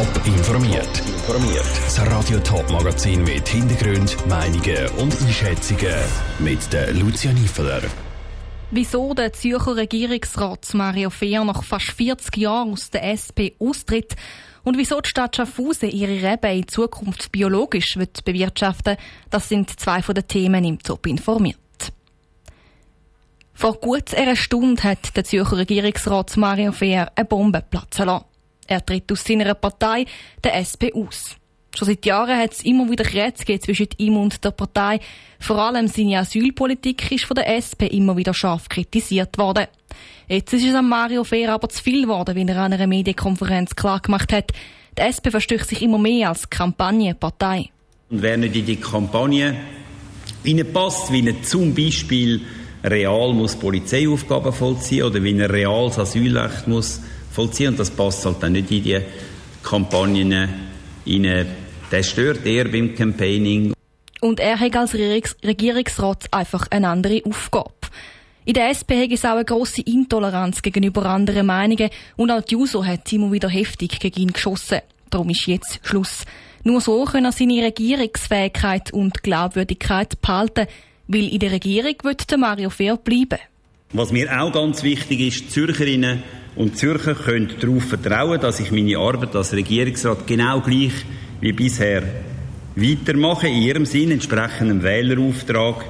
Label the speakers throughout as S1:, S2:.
S1: Top informiert. Informiert. Das Radio Top Magazin mit Hintergrund, Meinungen und Einschätzungen mit der Lucia Niefeler.
S2: Wieso der Zürcher Regierungsrat Mario Fehr nach fast 40 Jahren aus der SP austritt und wieso die Stadt Schaffhausen ihre Reben in Zukunft biologisch wird bewirtschaften, das sind zwei von den Themen im Top informiert. Vor gut einer Stunde hat der Zürcher Regierungsrat Mario Fehr eine Bombe platzen lassen. Er tritt aus seiner Partei, der SP, aus. Schon seit Jahren hat es immer wieder Krätze zwischen ihm und der Partei. Vor allem seine Asylpolitik ist von der SP immer wieder scharf kritisiert worden. Jetzt ist es an Mario Fehr aber zu viel geworden, wie er an einer Medienkonferenz klargemacht hat. Die SP verstößt sich immer mehr als Kampagnenpartei.
S3: Und wer nicht in die Kampagne passt, wie er zum Beispiel real muss Polizeiaufgaben vollziehen oder wie er reales Asylrecht muss vollziehen. Und das passt halt dann nicht in die Kampagnen rein. Das stört eher beim Campaigning.
S2: Und er hat als Regierungsrat einfach eine andere Aufgabe. In der SP hat es auch eine grosse Intoleranz gegenüber anderen Meinungen und auch die Juso hat immer wieder heftig gegen ihn geschossen. Darum ist jetzt Schluss. Nur so können er seine Regierungsfähigkeit und Glaubwürdigkeit behalten, weil in der Regierung wird Mario Fehr bleiben.
S3: Was mir auch ganz wichtig ist, Zürcherinnen und Zürcher können darauf vertrauen, dass ich meine Arbeit als Regierungsrat genau gleich wie bisher weitermache, in ihrem Sinn entsprechendem Wählerauftrag.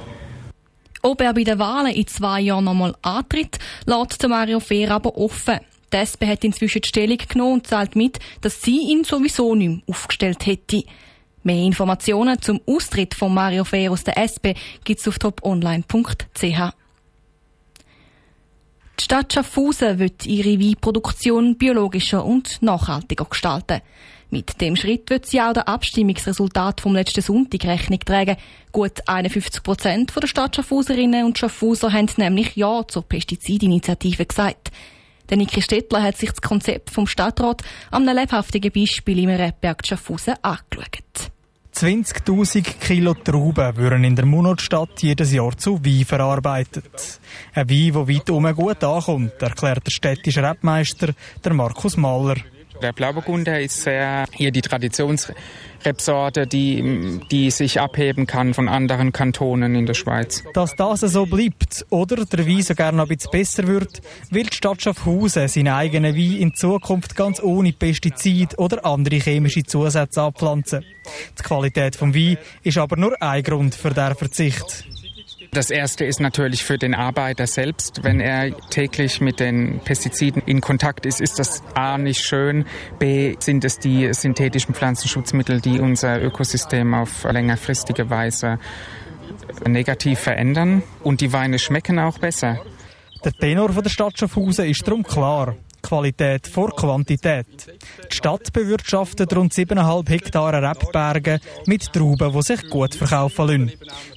S2: Ob er bei den Wahlen in zwei Jahren nochmal antritt, lässt Mario Fehr aber offen. Die SP hat inzwischen die Stellung genommen und zahlt mit, dass sie ihn sowieso nicht mehr aufgestellt hätte. Mehr Informationen zum Austritt von Mario Fehr aus der SP gibt es auf toponline.ch. Die Stadt Schaffhausen wird ihre Weinproduktion biologischer und nachhaltiger gestalten. Mit dem Schritt wird sie auch der Abstimmungsresultat vom letzten Sonntag Rechnung tragen. Gut 51 Prozent der Stadt Schaffhauserinnen und Schaffhauser haben nämlich Ja zur Pestizidinitiative gesagt. Der Niki Stettler hat sich das Konzept vom Stadtrat am lebhaftigen Beispiel im Rebberg Schaffhausen angeschaut.
S4: 20.000 Kilo Trauben würden in der Monatstadt jedes Jahr zu Wein verarbeitet. Ein Wein, der weit um gut ankommt, erklärt der städtische Rebmeister, der Markus Mahler.
S5: Der Blauburgunder ist sehr hier die Traditionsrebsorte, die, die sich abheben kann von anderen Kantonen in der Schweiz.
S4: Dass das so bleibt oder der Wein so gerne ein bisschen besser wird, will die Stadt Schaffhausen seinen eigenen Wein in Zukunft ganz ohne Pestizid oder andere chemische Zusätze abpflanzen. Die Qualität vom Wein ist aber nur ein Grund für den Verzicht.
S5: Das erste ist natürlich für den Arbeiter selbst. Wenn er täglich mit den Pestiziden in Kontakt ist, ist das A nicht schön. B sind es die synthetischen Pflanzenschutzmittel, die unser Ökosystem auf längerfristige Weise negativ verändern. Und die Weine schmecken auch besser.
S4: Der Tenor von der Stadt Schaffhausen ist darum klar. Qualität vor Quantität. Die Stadt bewirtschaftet rund 7,5 Hektare Rebberge mit Trauben, die sich gut verkaufen lassen.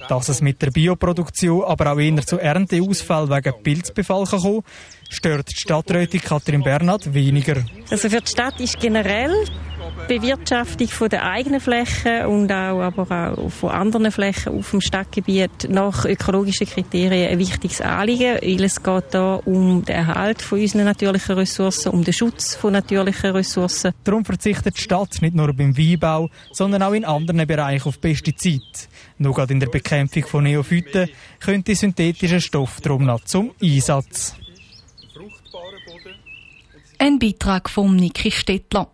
S4: Dass es mit der Bioproduktion aber auch eher zu Ernteausfällen wegen Pilzbefall kommen, stört die Stadträtin Katrin Bernhard weniger.
S6: Also für die Stadt ist generell Bewirtschaftung von der eigenen Flächen und auch, aber auch von anderen Flächen auf dem Stadtgebiet nach ökologischen Kriterien ein wichtiges Anliegen, weil es geht da um den Erhalt von unseren natürlichen Ressourcen, um den Schutz von natürlichen Ressourcen.
S4: Darum verzichtet die Stadt nicht nur beim Weinbau, sondern auch in anderen Bereichen auf Pestizide. Nur gerade in der Bekämpfung von Neophyten könnte synthetischer Stoff darum noch zum Einsatz.
S2: Ein Beitrag von Niki Stettler.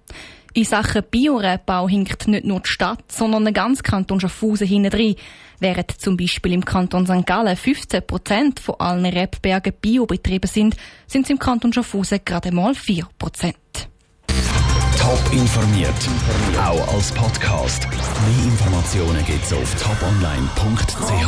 S2: In Sachen Biorebbau hinkt nicht nur die Stadt, sondern der ganze Kanton Schaffhausen hinten drin. Während zum Beispiel im Kanton St. Gallen 15 Prozent von allen Rebbergen Biobetriebe sind, sind es im Kanton Schaffhausen gerade mal 4 Prozent.
S1: Top informiert, auch als Podcast. Mehr Informationen gibt's auf toponline.ch.